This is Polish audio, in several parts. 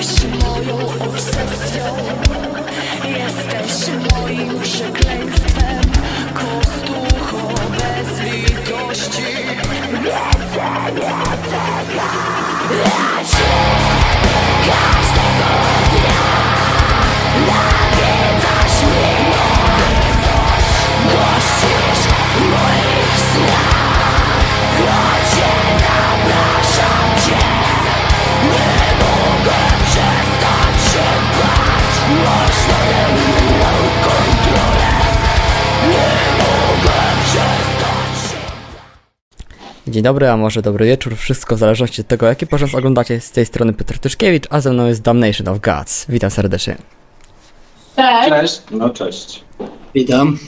Passion. Dzień dobry, a może dobry wieczór, wszystko w zależności od tego, jaki porząd oglądacie. Z tej strony Piotr Tyszkiewicz, a ze mną jest Damnation of Gods. Witam serdecznie. Cześć. No cześć. Witam.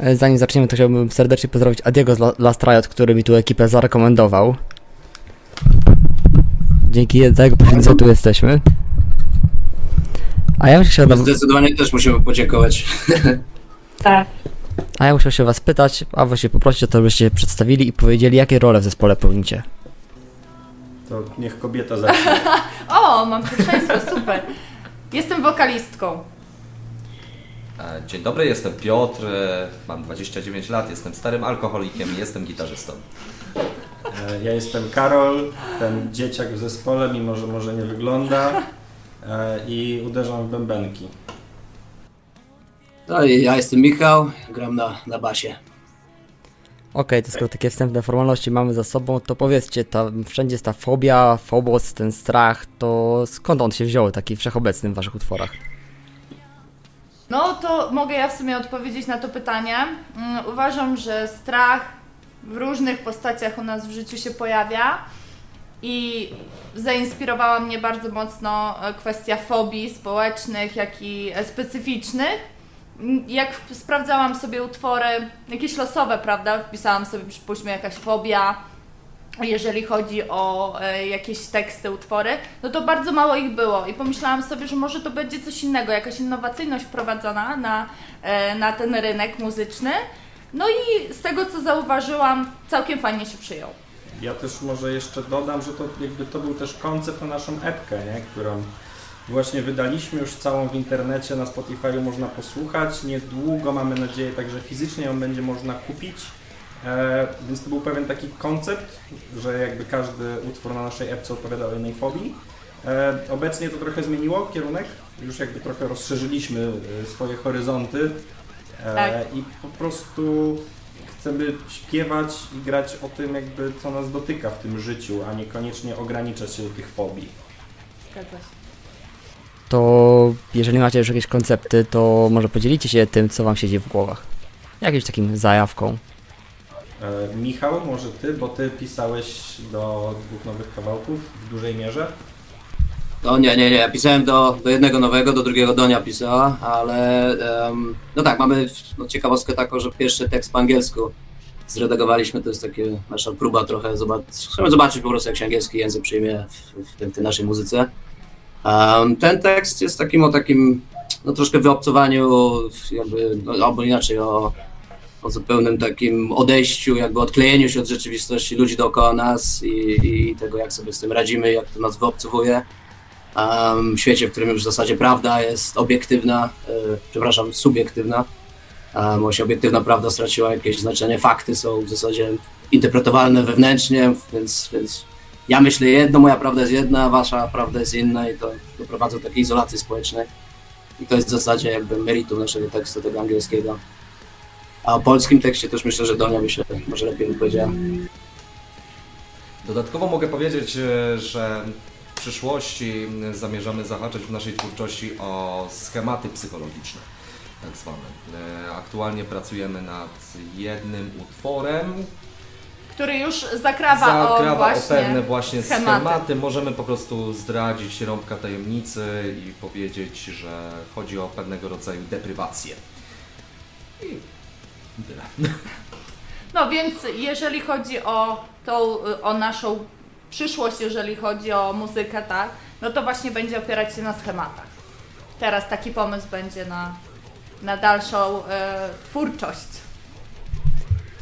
E, Zanim zaczniemy, to chciałbym serdecznie pozdrowić Adiego z La- Last Riot, który mi tu ekipę zarekomendował. Dzięki jego pieniądze tu jesteśmy. A ja bym chciał, Zdecydowanie też musimy podziękować. Tak. A ja musiał się was pytać, a właściwie poprosić o to, żebyście się przedstawili i powiedzieli, jakie role w zespole pełnicie. To niech kobieta zacznie. O, mam pierwszeństwo, super. Jestem wokalistką. Dzień dobry, jestem Piotr, e, mam 29 lat, jestem starym alkoholikiem i jestem gitarzystą. E, Ja jestem Karol, ten dzieciak w zespole, mimo że może nie wygląda. e, I uderzam w bębenki. No i ja jestem Michał, gram na, na basie. Okej, to skoro takie wstępne formalności mamy za sobą, to powiedzcie, ta, wszędzie jest ta fobia, phobos, ten strach, to skąd on się wziął taki wszechobecny w waszych utworach? No to mogę ja w sumie odpowiedzieć na to pytanie. Mm, Uważam, że strach w różnych postaciach u nas w życiu się pojawia i zainspirowała mnie bardzo mocno e, kwestia fobii społecznych, jak i e, specyficznych. Jak sprawdzałam sobie utwory, jakieś losowe, prawda, wpisałam sobie, przypuśćmy, jakaś fobia, jeżeli chodzi o e, jakieś teksty, utwory, no to bardzo mało ich było i pomyślałam sobie, że może to będzie coś innego, jakaś innowacyjność wprowadzona na, e, na ten rynek muzyczny. No i z tego co zauważyłam, całkiem fajnie się przyjął. Ja też może jeszcze dodam, że to jakby to był też koncept na naszą epkę, nie? którą właśnie wydaliśmy już całą w internecie, na Spotify można posłuchać. Niedługo mamy nadzieję także fizycznie ją będzie można kupić. E, więc to był pewien taki koncept, że jakby każdy utwór na naszej epce odpowiadał jednej fobii. E, obecnie to trochę zmieniło kierunek, już jakby trochę rozszerzyliśmy e, swoje horyzonty e, Tak. i po prostu chcemy śpiewać i grać o tym jakby co nas dotyka w tym życiu, a niekoniecznie ograniczać się do tych fobii. Zgadza się. To jeżeli macie już jakieś koncepty, to może podzielicie się tym, co wam siedzi w głowach. Jakimś takim zajawką. E, Michał, może ty, bo ty pisałeś do dwóch nowych kawałków w dużej mierze. No nie, nie, nie, ja pisałem do, do jednego nowego, do drugiego Donia pisała, ale em, no tak, mamy no, ciekawostkę taką, że pierwszy tekst po angielsku zredagowaliśmy, to jest takie nasza próba trochę, zobaczyć, chcemy zobaczyć po prostu jak się angielski język przyjmie w, w, w tej naszej muzyce. Em, ten tekst jest takim o takim, no troszkę wyobcowaniu, jakby, no, albo inaczej o, o zupełnym takim odejściu, jakby odklejeniu się od rzeczywistości ludzi dookoła nas i, i tego, jak sobie z tym radzimy, jak to nas wyobcowuje. Um, w świecie, w którym już w zasadzie prawda jest obiektywna, e, przepraszam, subiektywna. Um, właśnie obiektywna prawda straciła jakieś znaczenie, fakty są w zasadzie interpretowalne wewnętrznie, więc, więc ja myślę jedno, moja prawda jest jedna, wasza prawda jest inna i to doprowadza do takiej izolacji społecznej. I to jest w zasadzie jakby meritum naszego tekstu, tego angielskiego. A o polskim tekście też myślę, że Donia by się może lepiej wypowiedziała. Dodatkowo mogę powiedzieć, e, że w przyszłości zamierzamy zahaczać w naszej twórczości o schematy psychologiczne, tak zwane. E, Aktualnie pracujemy nad jednym utworem, Który już zakrawa, o zakrawa o właśnie pewne właśnie schematy. schematy. Możemy po prostu zdradzić rąbka tajemnicy i powiedzieć, że chodzi o pewnego rodzaju deprywację. I tyle. No więc jeżeli chodzi o tą, o naszą przyszłość, jeżeli chodzi o muzykę, tak, no to właśnie będzie opierać się na schematach. Teraz taki pomysł będzie na, na dalszą e, twórczość.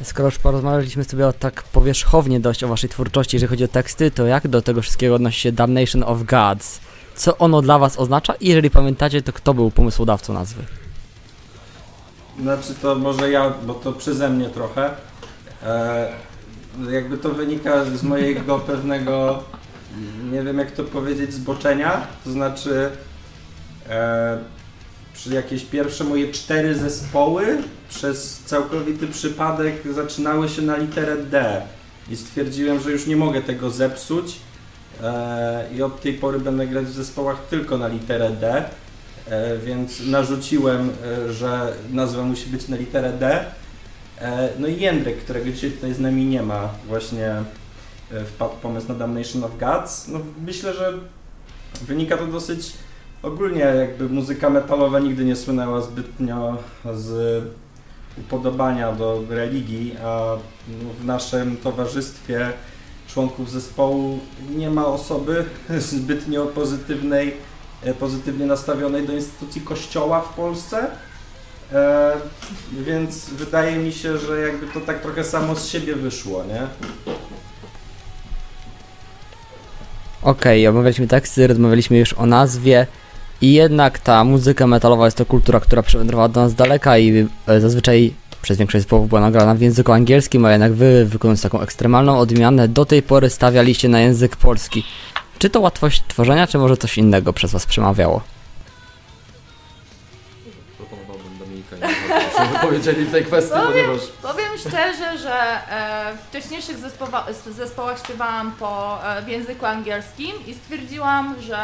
Skoro już porozmawialiśmy sobie o tak powierzchownie dość o waszej twórczości, jeżeli chodzi o teksty, to jak do tego wszystkiego odnosi się Damnation of Gods? co ono dla was oznacza i jeżeli pamiętacie, to kto był pomysłodawcą nazwy? Znaczy to może ja, bo to przeze mnie trochę. E, jakby to wynika z mojego pewnego, nie wiem jak to powiedzieć, zboczenia. To znaczy e, jakieś pierwsze moje cztery zespoły przez całkowity przypadek zaczynały się na literę D. I stwierdziłem, że już nie mogę tego zepsuć. E, I od tej pory będę grać w zespołach tylko na literę D. E, więc narzuciłem, e, że nazwa musi być na literę D. No i Jędrek, którego dzisiaj tutaj z nami nie ma, właśnie wpadł pomysł na Damnation of Gods. No, myślę, że wynika to dosyć ogólnie, jakby muzyka metalowa nigdy nie słynęła zbytnio z upodobania do religii, a w naszym towarzystwie członków zespołu nie ma osoby zbytnio pozytywnej e, pozytywnie nastawionej do instytucji kościoła w Polsce. E, więc wydaje mi się, że jakby to tak trochę samo z siebie wyszło, nie? Okej, omawialiśmy teksty, rozmawialiśmy już o nazwie i jednak ta muzyka metalowa jest to kultura, która przywędrowała do nas z daleka i e, zazwyczaj przez większość zespołów była nagrana w języku angielskim, a jednak wy, wykonując taką ekstremalną odmianę, do tej pory stawialiście na język polski. Czy to łatwość tworzenia, czy może coś innego przez was przemawiało? Proponowałbym Dominika i wypowiedzieli w tej kwestii, Powiem- ponieważ Powiem szczerze, że e, w wcześniejszych zespoła, zespołach śpiewałam po, e, w języku angielskim i stwierdziłam, że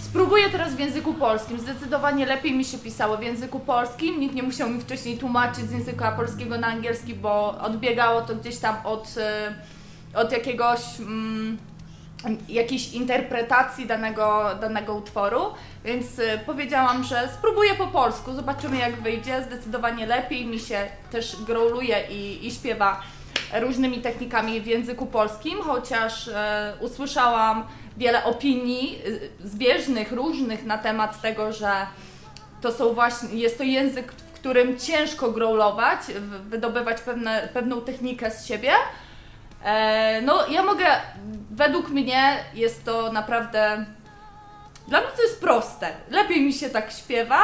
spróbuję teraz w języku polskim. Zdecydowanie lepiej mi się pisało w języku polskim. Nikt nie musiał mi wcześniej tłumaczyć z języka polskiego na angielski, bo odbiegało to gdzieś tam od, e, od jakiegoś. Mm, jakiejś interpretacji danego, danego utworu, więc y, powiedziałam, że spróbuję po polsku, zobaczymy jak wyjdzie, zdecydowanie lepiej mi się też growluje i, i śpiewa różnymi technikami w języku polskim, chociaż e, usłyszałam wiele opinii y, zbieżnych, różnych na temat tego, że to są właśnie, jest to język, w którym ciężko growlować, wydobywać pewne, pewną technikę z siebie. E, no, ja mogę, według mnie jest to naprawdę, dla mnie to jest proste. Lepiej mi się tak śpiewa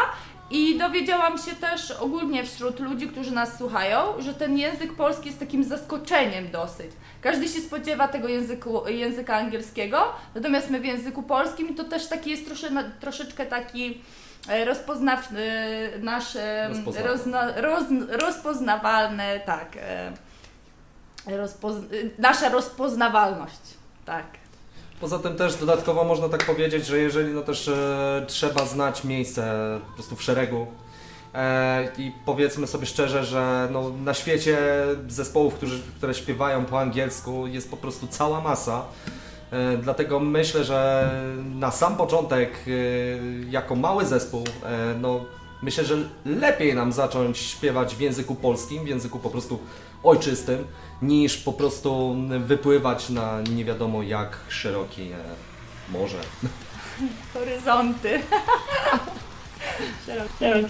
i dowiedziałam się też ogólnie wśród ludzi, którzy nas słuchają, że ten język polski jest takim zaskoczeniem dosyć. Każdy się spodziewa tego języku, języka angielskiego, natomiast my w języku polskim to też taki jest trosze, troszeczkę taki e, rozpoznaw, e, nasz e, Rozpoznawalny. rozna, roz, rozpoznawalny, tak. Rozpoz- nasza rozpoznawalność. Tak. Poza tym też dodatkowo można tak powiedzieć, że jeżeli no też e, trzeba znać miejsce po prostu w szeregu i powiedzmy sobie szczerze, że no, na świecie zespołów, którzy, które śpiewają po angielsku jest po prostu cała masa. E, dlatego myślę, że na sam początek e, jako mały zespół e, no, myślę, że lepiej nam zacząć śpiewać w języku polskim, w języku po prostu ojczystym, niż po prostu wypływać na nie wiadomo jak szerokie morze. Horyzonty.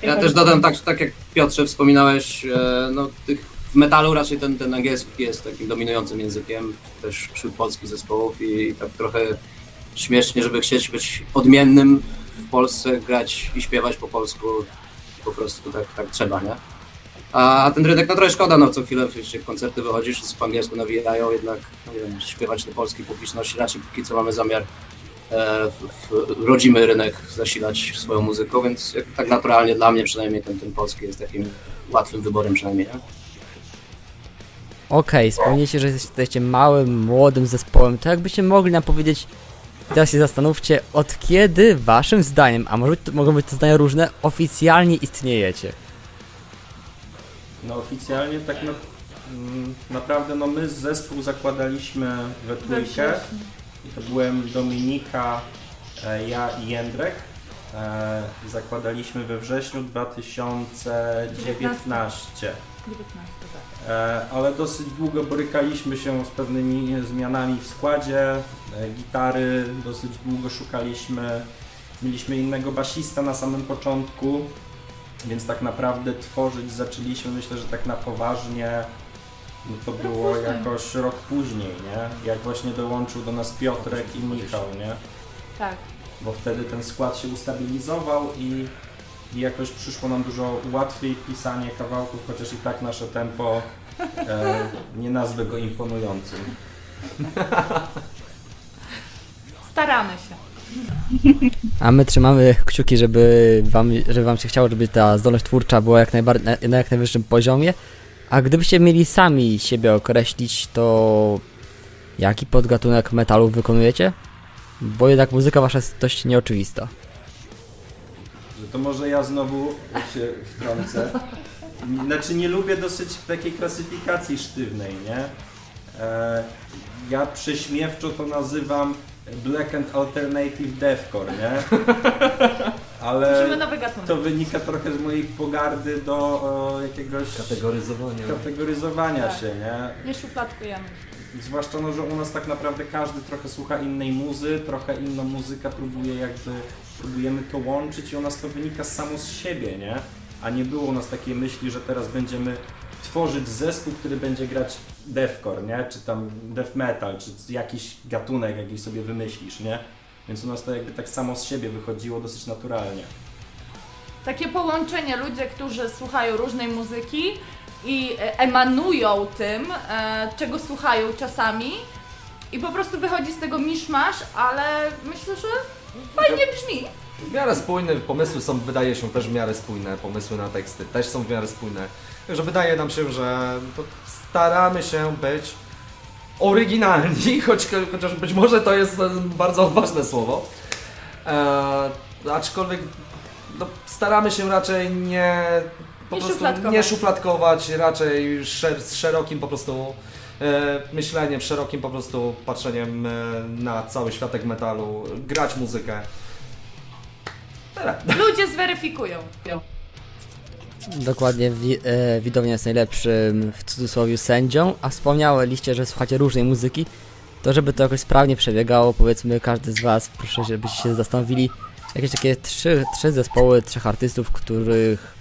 Ja też dodam, tak, tak jak Piotrze wspominałeś, e, no, tych, w metalu raczej ten, ten angielski jest takim dominującym językiem, też wśród polskich zespołów i, tak trochę śmiesznie, żeby chcieć być odmiennym w Polsce, grać i śpiewać po polsku, po prostu tak, tak trzeba, nie? A ten rydek, no trochę szkoda, no co chwilę się koncerty wychodzi, wszyscy po angielsku nawijają, jednak no, nie wiem, śpiewać do polskiej publiczności, raczej póki co mamy zamiar w, w rodzimy rynek zasilać swoją muzyką, więc tak naturalnie dla mnie przynajmniej ten, ten polski jest takim łatwym wyborem przynajmniej, nie? Okej, wspomnieliście, że jesteście małym, młodym zespołem, to jakbyście mogli nam powiedzieć, teraz się zastanówcie, od kiedy waszym zdaniem, a może to, mogą być to zdania różne, oficjalnie istniejecie? No oficjalnie tak na, mm, naprawdę no my zespół zakładaliśmy we trójkę. I to byłem Dominika, e, ja i Jędrek. E, Zakładaliśmy we wrześniu 2019. 19, tak. E, ale dosyć długo borykaliśmy się z pewnymi zmianami w składzie gitary, dosyć długo szukaliśmy, mieliśmy innego basista na samym początku, więc tak naprawdę tworzyć zaczęliśmy, myślę, że tak na poważnie, no to było jakoś rok później, nie? Jak właśnie dołączył do nas Piotrek i Michał, nie? Tak. bo wtedy ten skład się ustabilizował i, i jakoś przyszło nam dużo łatwiej pisanie kawałków, chociaż i tak nasze tempo e, nie nazwę go imponującym. Staramy się. A my trzymamy kciuki, żeby wam, żeby wam się chciało, żeby ta zdolność twórcza była jak na jak najwyższym poziomie. A gdybyście mieli sami siebie określić, to jaki podgatunek metalu wykonujecie? Bo jednak muzyka wasza jest dość nieoczywista. Że to może ja znowu się wtrącę. Znaczy nie lubię dosyć takiej klasyfikacji sztywnej, nie? E, ja prześmiewczo to nazywam Black and Alternative Deathcore, nie? Ale to wynika trochę z mojej pogardy do o, jakiegoś Kategoryzowanie. kategoryzowania Tak. się, nie? Nie szufladkujemy. Zwłaszcza, no, że u nas tak naprawdę każdy trochę słucha innej muzy, trochę inną muzykę próbuje jakby, próbujemy to łączyć i u nas to wynika samo z siebie, nie? A nie było u nas takiej myśli, że teraz będziemy tworzyć zespół, który będzie grać deathcore, nie? Czy tam death metal, czy jakiś gatunek jakiś sobie wymyślisz, nie? Więc u nas to jakby tak samo z siebie wychodziło dosyć naturalnie. Takie połączenie, ludzie, którzy słuchają różnej muzyki i e, emanują tym, e, czego słuchają czasami i po prostu wychodzi z tego miszmasz, ale myślę, że fajnie brzmi. W miarę spójne, pomysły są, wydaje się, też w miarę spójne, pomysły na teksty też są w miarę spójne. Także wydaje nam się, że staramy się być oryginalni, choć, chociaż być może to jest e, bardzo odważne słowo. E, aczkolwiek no, staramy się raczej nie po Nie prostu szufladkować. nie szufladkować, raczej szer, z szerokim po prostu e, myśleniem, szerokim po prostu patrzeniem e, na cały światek metalu, grać muzykę. Tyle. Ludzie zweryfikują. Dokładnie, wi- e, widownia jest najlepszym w cudzysłowie sędzią, a wspomnieliście, że słuchacie różnej muzyki, to żeby to jakoś sprawnie przebiegało, powiedzmy każdy z was, proszę, żebyście się zastanowili, jakieś takie trzy, trzy zespoły, trzech artystów, których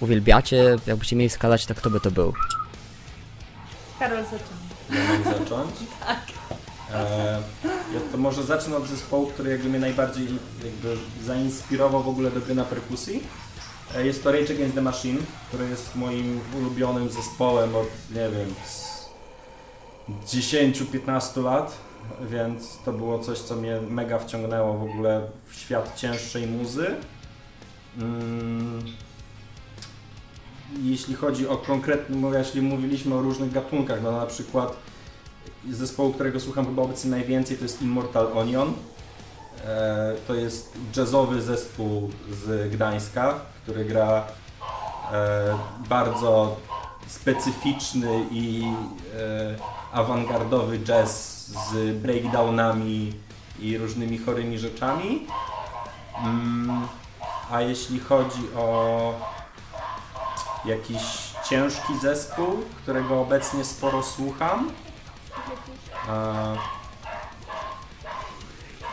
uwielbiacie, jakbyście mieli wskazać, to kto by to był? Karol zaczyna. Ja mam zacząć? E, ja to może zacznę od zespołu, który jakby mnie najbardziej jakby zainspirował w ogóle do gry na perkusji. E, jest to Rage Against the Machine, który jest moim ulubionym zespołem od, nie wiem, z 10-15 lat, więc to było coś, co mnie mega wciągnęło w ogóle w świat cięższej muzy. Mm. Jeśli chodzi o konkretny, jeśli mówiliśmy o różnych gatunkach, no na przykład zespołu, którego słucham chyba obecnie najwięcej, to jest Immortal Onion. E, to jest jazzowy zespół z Gdańska, który gra e, bardzo specyficzny i e, awangardowy jazz z breakdownami i różnymi chorymi rzeczami. Mm, a jeśli chodzi o jakiś ciężki zespół, którego obecnie sporo słucham, a,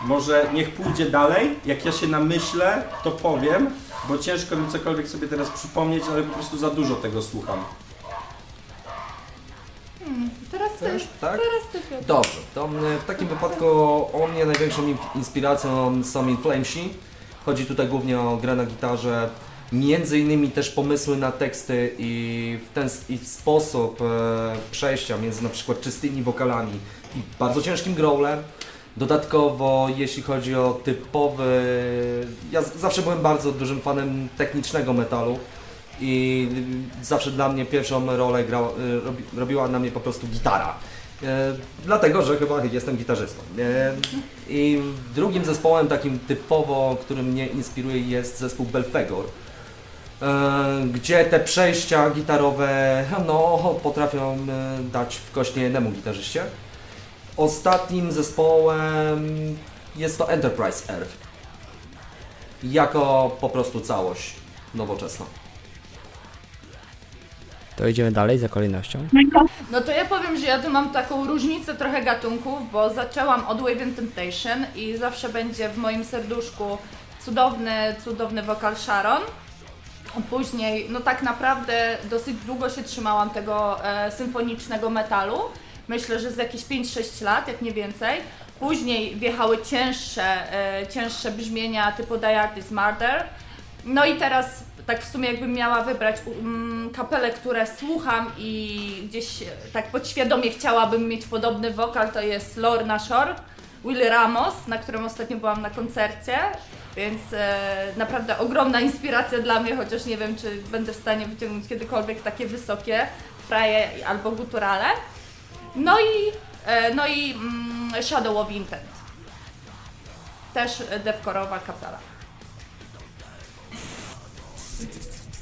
może niech pójdzie dalej. Jak ja się namyślę, to powiem, bo ciężko mi cokolwiek sobie teraz przypomnieć, ale po prostu za dużo tego słucham. Teraz ty, Też, tak? teraz ty Piotr. Dobrze, to mm, w takim wypadku o mnie największą in- inspiracją są Inflamesi. Chodzi tutaj głównie o grę na gitarze, między innymi też pomysły na teksty i w ten s- i w sposób e, przejścia między na przykład czystymi wokalami i bardzo ciężkim growlem. Dodatkowo, jeśli chodzi o typowy. Ja zawsze byłem bardzo dużym fanem technicznego metalu i zawsze dla mnie pierwszą rolę grał, y, robi, robiła na mnie po prostu gitara. E, dlatego, że chyba jestem gitarzystą. E, I drugim zespołem takim typowo, który mnie inspiruje jest zespół Belfegor. E, gdzie te przejścia gitarowe no, potrafią dać w kośnie jednemu gitarzyście. Ostatnim zespołem jest to Enterprise Earth. Jako po prostu całość nowoczesna. To idziemy dalej za kolejnością. No to ja powiem, że ja tu mam taką różnicę trochę gatunków, bo zaczęłam od Wave and Temptation i zawsze będzie w moim serduszku cudowny, cudowny wokal Sharon. Później, no tak naprawdę dosyć długo się trzymałam tego e, symfonicznego metalu. Myślę, że z jakieś 5-6 lat, jak nie więcej. Później wjechały cięższe, e, cięższe brzmienia typu Die Art is Murder. No i teraz tak w sumie jakbym miała wybrać um, kapelę, które słucham i gdzieś e, tak podświadomie chciałabym mieć podobny wokal, to jest Lorna Shore, Willy Ramos, na którym ostatnio byłam na koncercie, więc e, naprawdę ogromna inspiracja dla mnie, chociaż nie wiem, czy będę w stanie wyciągnąć kiedykolwiek takie wysokie fraje albo guturale. No i, e, no i mm, Shadow of Intent. Też devkorowa kapela.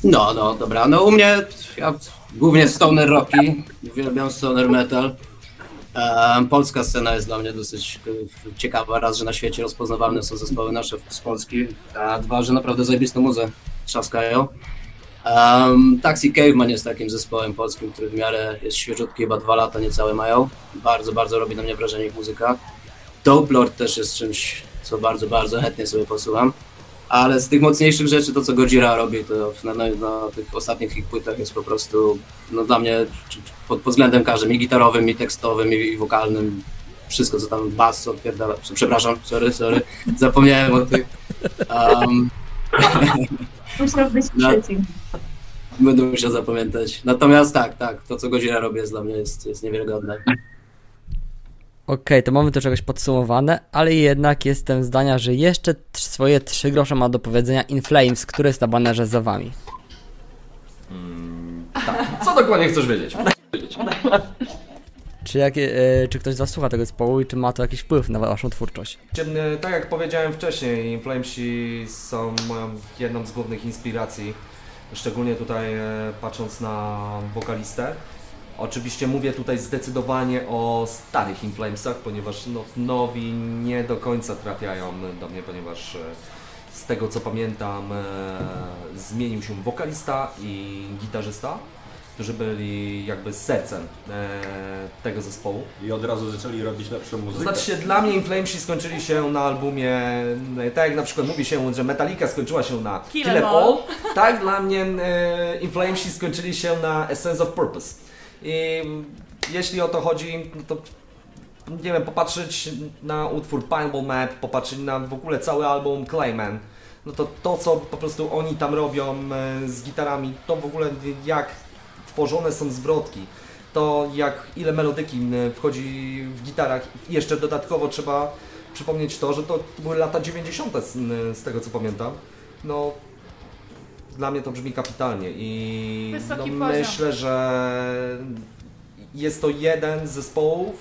No, no, dobra. No u mnie ja głównie stoner rocki, uwielbiam stoner metal. Em, Polska scena jest dla mnie dosyć e, ciekawa. Raz, że na świecie rozpoznawalne są zespoły nasze z Polski, a dwa, że naprawdę zajebistą muzę trzaskają. Um, Taxi Caveman jest takim zespołem polskim, który w miarę jest świeżutki, chyba dwa lata niecałe mają. Bardzo, bardzo robi na mnie wrażenie ich muzyka. Dope też jest czymś, co bardzo, bardzo chętnie sobie posłucham. Ale z tych mocniejszych rzeczy, to co Gojira robi, to na, na, na tych ostatnich ich płytach jest po prostu, no dla mnie, pod, pod względem każdym, i gitarowym, i tekstowym, i, i wokalnym, wszystko co tam bas odpierdala. Przepraszam, sorry, sorry, zapomniałem o tych. Um, Musiał być No. trzeci. będę musiał zapamiętać. Natomiast tak, tak, to co Gojira robi jest dla mnie jest, jest niewiarygodne. Okej, to mamy to czegoś podsumowane, ale jednak jestem zdania, że jeszcze swoje trzy grosze ma do powiedzenia In Flames, który jest na banerze za wami. Co dokładnie chcesz wiedzieć? Czy, jakie, e, czy ktoś z was słucha tego zespołu i czy ma to jakiś wpływ na waszą twórczość? E, Tak jak powiedziałem wcześniej, Flamesi są moją jedną z głównych inspiracji, szczególnie tutaj e, patrząc na wokalistę. Oczywiście mówię tutaj zdecydowanie o starych Inflamesach, ponieważ no, nowi nie do końca trafiają do mnie, ponieważ z tego co pamiętam zmienił się wokalista i gitarzysta, którzy byli jakby sercem e, tego zespołu. I od razu zaczęli robić lepszą To muzykę. znaczy się, dla mnie Inflamesi skończyli się na albumie, e, tak jak na przykład mówi się, że Metallica skończyła się na Kill Kill 'Em Em All, All. tak dla mnie e, Inflamesi skończyli się na Essence of Purpose. I jeśli o to chodzi, no to nie wiem, popatrzeć na utwór Pineball Map, popatrzeć na w ogóle cały album Clayman, no to to, co po prostu oni tam robią e, z gitarami, to w ogóle jak tworzone są zwrotki, to jak ile melodyki e, wchodzi w gitarach. Jeszcze dodatkowo trzeba przypomnieć to, że to były lata 90. z, z tego co pamiętam. No, dla mnie to brzmi kapitalnie i Wysoki no, poziom. myślę, że jest to jeden z zespołów,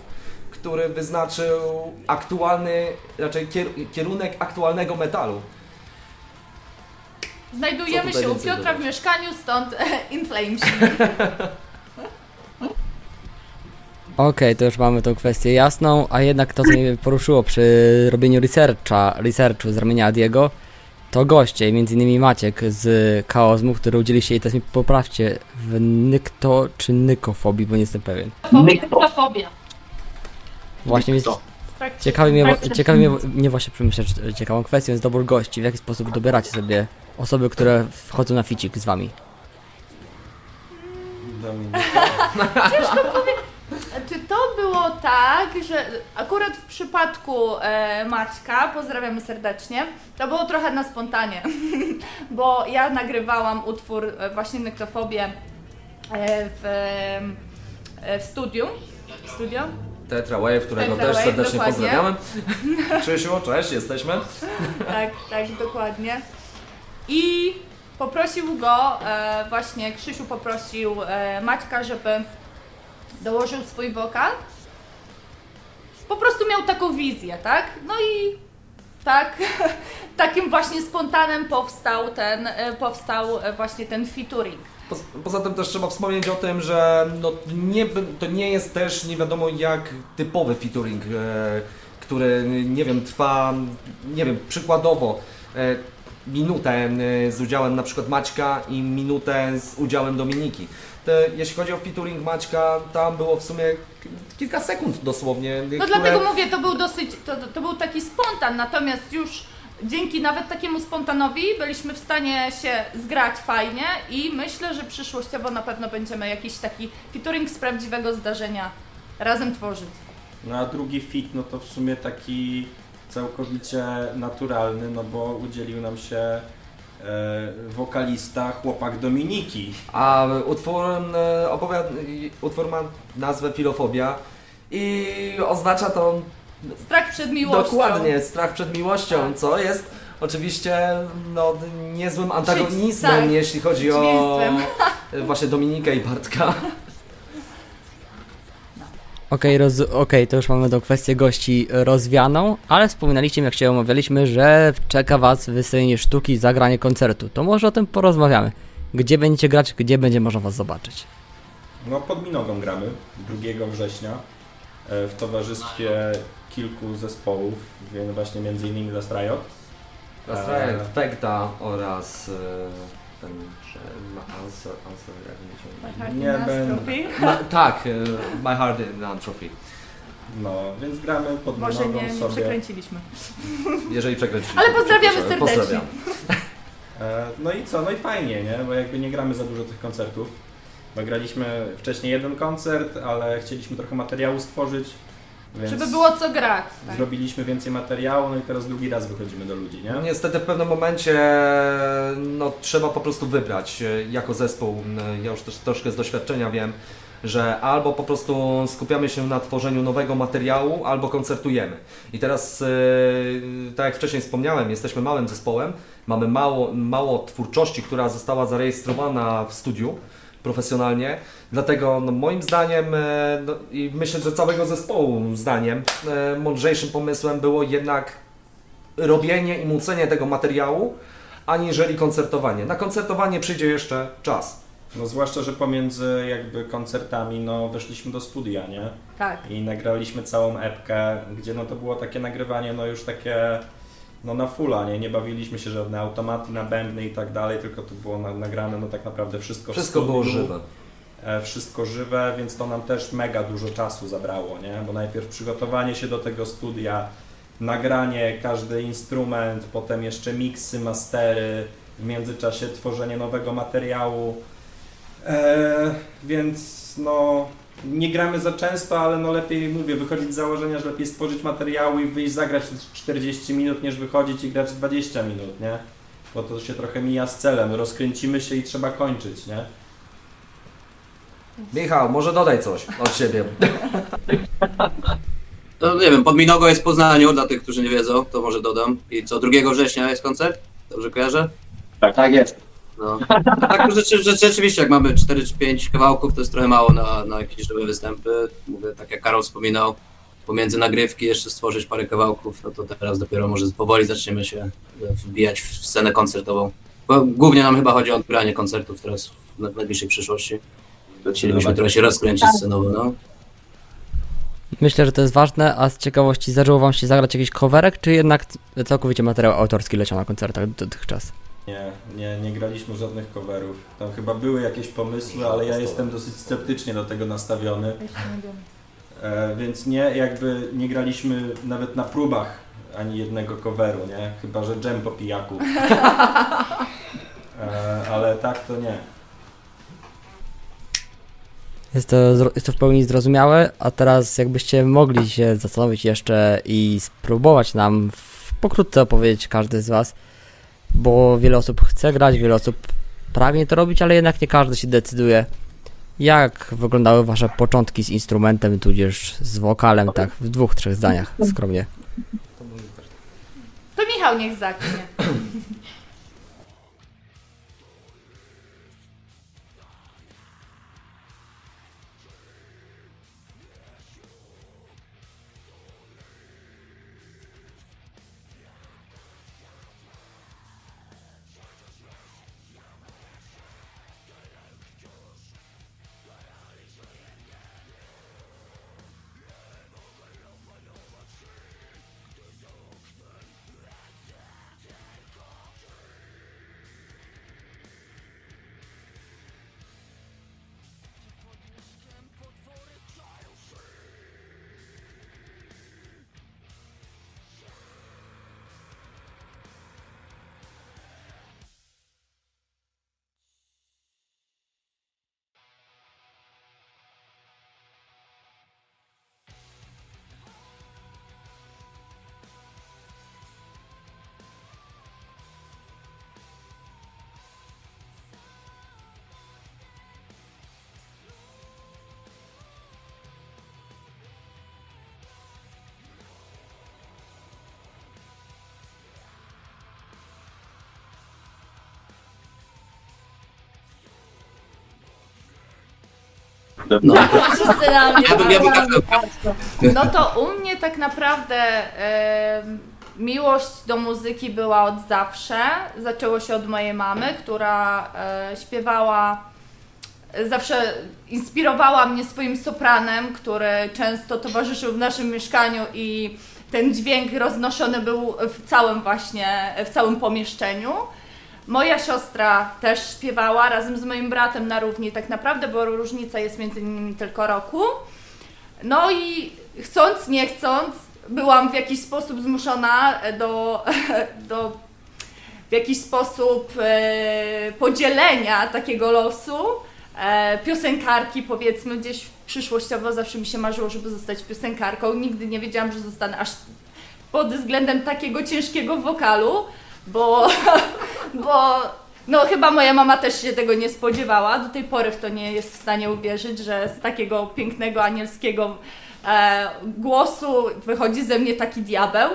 który wyznaczył aktualny, raczej kier, kierunek aktualnego metalu. Znajdujemy się u Piotra w mieszkaniu, stąd In Flames. Okej, to już mamy tą kwestię jasną, a jednak to, co mnie poruszyło przy robieniu researcha, researchu z ramienia Adiego, to goście, m.in. Maciek z Kaozmu, który udzieli się i teraz mi poprawcie w nykto czy nykofobii, bo nie jestem pewien. Nyktofobia. Właśnie więc To. ciekawi mnie, ciekawi mnie, mnie właśnie przemyśleć ciekawą kwestią jest dobór gości, w jaki sposób dobieracie sobie osoby, które wchodzą na ficik z wami. Dominik. Czy to było tak, że akurat w przypadku e, Maćka, pozdrawiamy serdecznie, to było trochę na spontanie, bo ja nagrywałam utwór e, właśnie Nektofobię e, w, e, w studium. Studio? Tetra Wave, którego Tetra też Wave, serdecznie dokładnie. pozdrawiamy. Krzysiu, cześć, jesteśmy. Tak, tak, dokładnie. I poprosił go, e, właśnie Krzysiu poprosił e, Maćka, żeby dołożył swój wokal. Po prostu miał taką wizję, tak? No i tak, takim właśnie spontanem powstał ten, e, powstał właśnie ten featuring. Po- Poza tym też trzeba wspomnieć o tym, że no nie, to nie jest też nie wiadomo jak typowy featuring, e, który nie wiem, trwa, nie wiem, przykładowo e, minutę e, z udziałem na przykład Maćka i minutę z udziałem Dominiki. Te, jeśli chodzi o featuring Maćka, tam było w sumie kilka sekund dosłownie. No które- dlatego mówię, to był dosyć, to, to był taki spontan, natomiast już dzięki nawet takiemu spontanowi byliśmy w stanie się zgrać fajnie i myślę, że przyszłościowo na pewno będziemy jakiś taki featuring z prawdziwego zdarzenia razem tworzyć. No a drugi fit, no to w sumie taki całkowicie naturalny, no bo udzielił nam się e, wokalista, chłopak Dominiki. A utwór, e, opowiada, utwór ma nazwę Filofobia i oznacza to Strach przed miłością. dokładnie strach przed miłością, Tak. co jest oczywiście no, niezłym antagonizmem, tak. jeśli chodzi o właśnie Dominikę i Bartka. Okej, roz... okej, to już mamy tą kwestię gości rozwianą, ale wspominaliście, jak się omawialiśmy, że czeka Was wystawienie sztuki i zagranie koncertu. To może o tym porozmawiamy. Gdzie będziecie grać, gdzie będzie można Was zobaczyć? No pod Minogą gramy 2 września e, w towarzystwie kilku zespołów, więc właśnie między innymi Last Riot. Eee. Fekta oraz e, ten, że ma answer, answer, jak mi się... Nie będę. Ma, tak, e, My Heart in Antrophy. No, więc gramy pod Może Minogą nie, nie sobie. przekręciliśmy. Jeżeli przekręciliśmy. Ale to pozdrawiamy serdecznie. Pozdrawiam. E, No i co? No i fajnie, nie? Bo jakby nie gramy za dużo tych koncertów. Bo graliśmy wcześniej jeden koncert, ale chcieliśmy trochę materiału stworzyć. Więc Żeby było co grać. Tak. Zrobiliśmy więcej materiału, no i teraz drugi raz wychodzimy do ludzi, nie? Niestety w pewnym momencie no, trzeba po prostu wybrać e, jako zespół. e, Ja już też troszkę z doświadczenia wiem, że albo po prostu skupiamy się na tworzeniu nowego materiału, albo koncertujemy. I teraz, e, tak jak wcześniej wspomniałem, jesteśmy małym zespołem, mamy mało, mało twórczości, która została zarejestrowana w studiu profesjonalnie. Dlatego no, moim zdaniem e, no, i myślę, że całego zespołu zdaniem e, mądrzejszym pomysłem było jednak robienie i młócenie tego materiału, aniżeli koncertowanie. Na koncertowanie przyjdzie jeszcze czas. No zwłaszcza, że pomiędzy jakby koncertami, no weszliśmy do studia, nie? tak. I nagraliśmy całą epkę, gdzie no to było takie nagrywanie, no już takie no na fulla, nie? Nie bawiliśmy się żadne automaty na bębny i tak dalej, tylko to było na, nagrane no tak naprawdę wszystko Wszystko było żywe. e, wszystko żywe, więc to nam też mega dużo czasu zabrało, nie? Bo najpierw przygotowanie się do tego studia, nagranie, każdy instrument, potem jeszcze miksy, mastery, w międzyczasie tworzenie nowego materiału. E, więc no nie gramy za często, ale no lepiej mówię, wychodzić z założenia, że lepiej stworzyć materiały i wyjść zagrać 40 minut niż wychodzić i grać 20 minut, nie? Bo to się trochę mija z celem. Rozkręcimy się i trzeba kończyć, nie? Michał, może dodaj coś od siebie. To nie wiem, pod Minogo jest w Poznaniu, dla tych, którzy nie wiedzą, to może dodam. I co, 2 września jest koncert? Dobrze kojarzę? Tak jest. No. A tak rzeczy, rzeczy, rzeczywiście, jak mamy 4 czy 5 kawałków, to jest trochę mało na, na jakieś żywe występy. Mówię, tak jak Karol wspominał, pomiędzy nagrywki jeszcze stworzyć parę kawałków, no to teraz dopiero może powoli zaczniemy się wbijać w scenę koncertową. Bo głównie nam chyba chodzi o odgranie koncertów teraz w najbliższej przyszłości. Chcielibyśmy trochę się rozkręcić scenowo, no. Myślę, że to jest ważne, a z ciekawości zdarzyło Wam się zagrać jakiś coverek, czy jednak całkowicie materiał autorski leciał na koncertach dotychczas? Nie, nie, nie graliśmy żadnych coverów. Tam chyba były jakieś pomysły, ale ja jestem dosyć sceptycznie do tego nastawiony. E, więc nie, jakby nie graliśmy nawet na próbach ani jednego coveru, nie? Chyba, że dżem po pijaku. E, ale tak to nie. Jest to, jest to w pełni zrozumiałe, a teraz jakbyście mogli się zastanowić jeszcze i spróbować nam w, pokrótce opowiedzieć każdy z Was, bo wiele osób chce grać, wiele osób pragnie to robić, ale jednak nie każdy się decyduje. Jak wyglądały Wasze początki z instrumentem, tudzież z wokalem, tak w dwóch, trzech zdaniach, skromnie. To Michał niech zacznie. No. Wszyscy na mnie Ja bym, ja bym tak No to u mnie tak naprawdę miłość do muzyki była od zawsze. Zaczęło się od mojej mamy, która e, śpiewała, zawsze inspirowała mnie swoim sopranem, który często towarzyszył w naszym mieszkaniu i ten dźwięk roznoszony był w całym właśnie, w całym pomieszczeniu. Moja siostra też śpiewała razem z moim bratem na równi, tak naprawdę, bo różnica jest między nimi tylko roku. No i chcąc, nie chcąc, byłam w jakiś sposób zmuszona do, do w jakiś sposób e, podzielenia takiego losu. E, piosenkarki, powiedzmy, gdzieś przyszłościowo zawsze mi się marzyło, żeby zostać piosenkarką. Nigdy nie wiedziałam, że zostanę aż pod względem takiego ciężkiego wokalu, bo, bo no chyba moja mama też się tego nie spodziewała. Do tej pory w to nie jest w stanie uwierzyć, że z takiego pięknego, anielskiego e, głosu wychodzi ze mnie taki diabeł.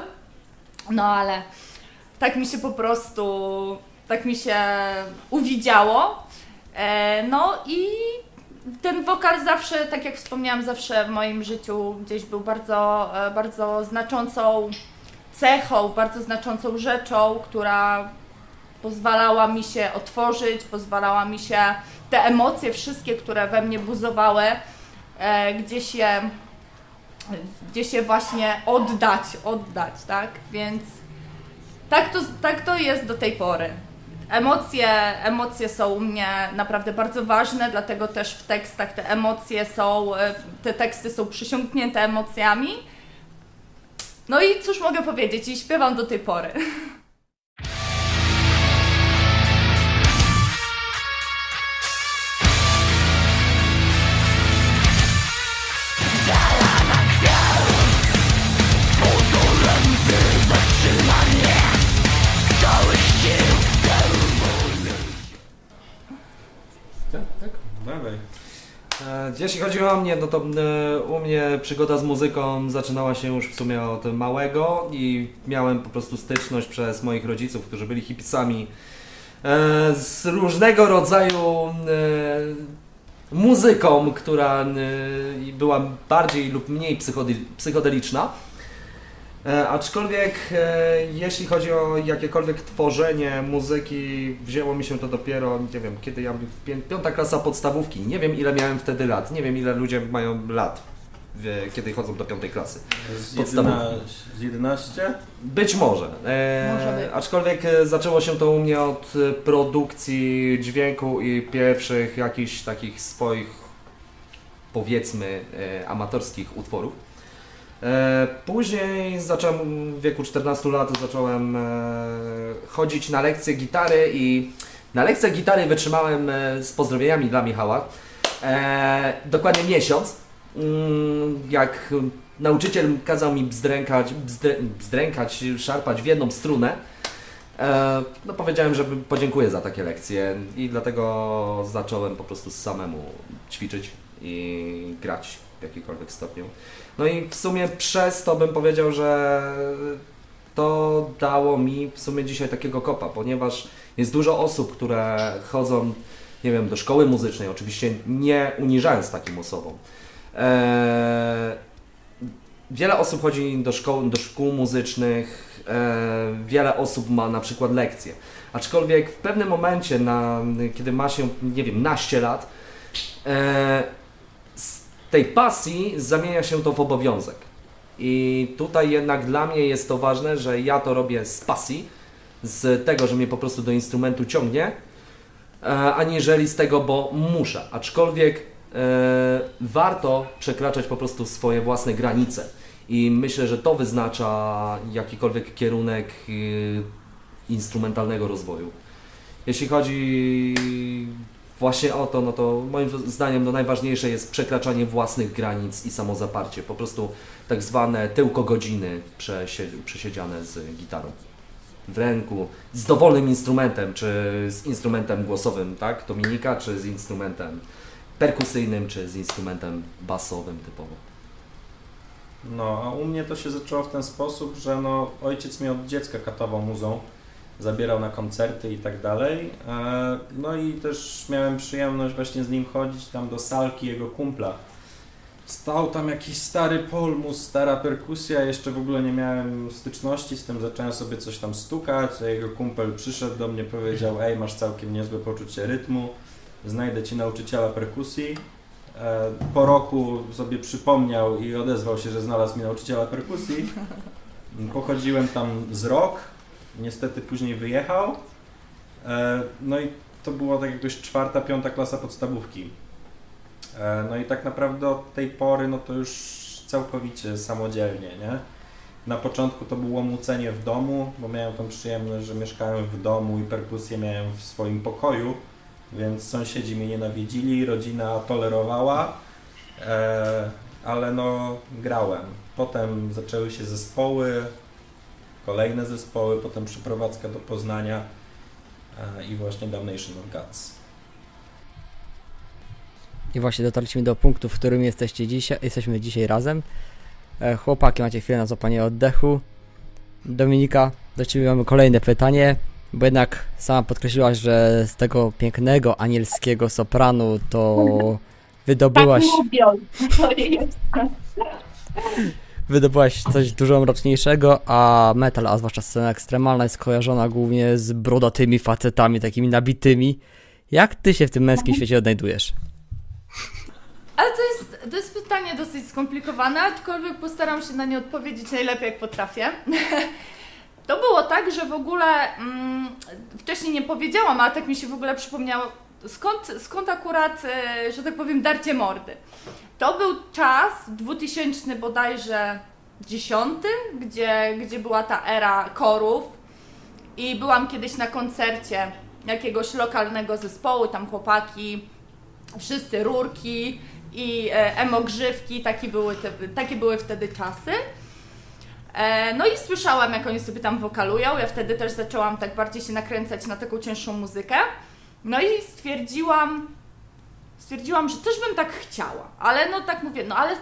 No ale tak mi się po prostu, tak mi się uwidziało. E, no i ten wokal zawsze, tak jak wspomniałam, zawsze w moim życiu gdzieś był bardzo, e, bardzo znaczącą cechą, bardzo znaczącą rzeczą, która pozwalała mi się otworzyć, pozwalała mi się te emocje wszystkie, które we mnie buzowały, e, gdzieś je, je właśnie oddać, oddać, tak? Więc tak to, tak to jest do tej pory. Emocje, emocje są u mnie naprawdę bardzo ważne, dlatego też w tekstach te emocje są, e, te teksty są przysiągnięte emocjami. No i cóż mogę powiedzieć, i śpiewam do tej pory. E, Jeśli chodzi o mnie, no to e, u mnie przygoda z muzyką zaczynała się już w sumie od małego i miałem po prostu styczność przez moich rodziców, którzy byli hipisami e, z różnego rodzaju muzyką, która była bardziej lub mniej psychode- psychodeliczna. E, aczkolwiek e, jeśli chodzi o jakiekolwiek tworzenie muzyki, wzięło mi się to dopiero, nie wiem, kiedy ja, pię- piąta klasa podstawówki, nie wiem ile miałem wtedy lat, nie wiem ile ludzie mają lat, w, kiedy chodzą do piątej klasy. Z, Podstawowy. 11, z 11? Być może. E, Może być. Aczkolwiek e, zaczęło się to u mnie od produkcji dźwięku i pierwszych jakichś takich swoich, powiedzmy, e, amatorskich utworów. E, Później zacząłem w wieku 14 lat zacząłem e, chodzić na lekcje gitary i na lekcjach gitary wytrzymałem e, z pozdrowieniami dla Michała dokładnie miesiąc. Mm, Jak nauczyciel kazał mi bzdrękać, bzdrę, bzdrękać, szarpać w jedną strunę, no powiedziałem, że podziękuję za takie lekcje i dlatego zacząłem po prostu samemu ćwiczyć i grać w jakikolwiek stopniu. No i w sumie przez to bym powiedział, że to dało mi w sumie dzisiaj takiego kopa, ponieważ jest dużo osób, które chodzą, nie wiem, do szkoły muzycznej, oczywiście nie uniżając takim osobom. Eee, wiele osób chodzi do szkoł, do szkół muzycznych, e, wiele osób ma na przykład lekcje. Aczkolwiek w pewnym momencie, na, kiedy ma się, nie wiem, naście lat, e, tej pasji zamienia się to w obowiązek. I tutaj jednak dla mnie jest to ważne, że ja to robię z pasji, z tego, że mnie po prostu do instrumentu ciągnie, e, aniżeli z tego, bo muszę. Aczkolwiek e, warto przekraczać po prostu swoje własne granice. I myślę, że to wyznacza jakikolwiek kierunek y, instrumentalnego rozwoju. Jeśli chodzi właśnie o to, no to moim zdaniem no najważniejsze jest przekraczanie własnych granic i samozaparcie. Po prostu tak zwane tyłko godziny przesie- przesiedziane z gitarą w ręku, z dowolnym instrumentem, czy z instrumentem głosowym, tak, Dominika, czy z instrumentem perkusyjnym, czy z instrumentem basowym typowo. No, a u mnie to się zaczęło w ten sposób, że no, ojciec mnie od dziecka katował muzą. Zabierał na koncerty i tak dalej. E, No i też miałem przyjemność właśnie z nim chodzić tam do salki jego kumpla. Stał tam jakiś stary polmus, stara perkusja, jeszcze w ogóle nie miałem styczności z tym, zacząłem sobie coś tam stukać, a jego kumpel przyszedł do mnie, powiedział, ej, masz całkiem niezłe poczucie rytmu, znajdę ci nauczyciela perkusji. E, Po roku sobie przypomniał i odezwał się, że znalazł mi nauczyciela perkusji. Pochodziłem tam z rok, niestety później wyjechał. E, No i to była tak jakoś czwarta, piąta klasa podstawówki. E, No i tak naprawdę od tej pory, no to już całkowicie samodzielnie, nie? Na początku to było łamucenie w domu, bo miałem tą przyjemność, że mieszkałem w domu i perkusję miałem w swoim pokoju, więc sąsiedzi mnie nienawidzili, rodzina tolerowała, e, ale no grałem. Potem zaczęły się zespoły, kolejne zespoły, potem przeprowadzka do Poznania e, i właśnie Damnation of Gods. I właśnie dotarliśmy do punktu, w którym jesteście dzisiaj, jesteśmy dzisiaj razem. E, Chłopaki, macie chwilę na złapanie oddechu. Dominika, do Ciebie mamy kolejne pytanie, bo jednak sama podkreśliłaś, że z tego pięknego anielskiego sopranu to wydobyłaś, Tak lubią. To nie jest. Wydobyłaś coś dużo mroczniejszego, a metal, a zwłaszcza scena ekstremalna jest kojarzona głównie z brodatymi facetami, takimi nabitymi. Jak Ty się w tym męskim świecie odnajdujesz? Ale to jest, to jest pytanie dosyć skomplikowane, aczkolwiek postaram się na nie odpowiedzieć najlepiej jak potrafię. To było tak, że w ogóle mm, wcześniej nie powiedziałam, ale tak mi się w ogóle przypomniało, skąd, skąd akurat, e, że tak powiem, darcie mordy. To był czas 2000 bodajże 10, gdzie, gdzie była ta era korów i byłam kiedyś na koncercie jakiegoś lokalnego zespołu, tam chłopaki, wszyscy rurki i e, emogrzywki, takie były, te, takie były wtedy czasy. E, no i słyszałam, jak oni sobie tam wokalują. Ja wtedy też zaczęłam tak bardziej się nakręcać na taką cięższą muzykę. No i stwierdziłam, stwierdziłam, że też bym tak chciała. Ale no tak mówię, no ale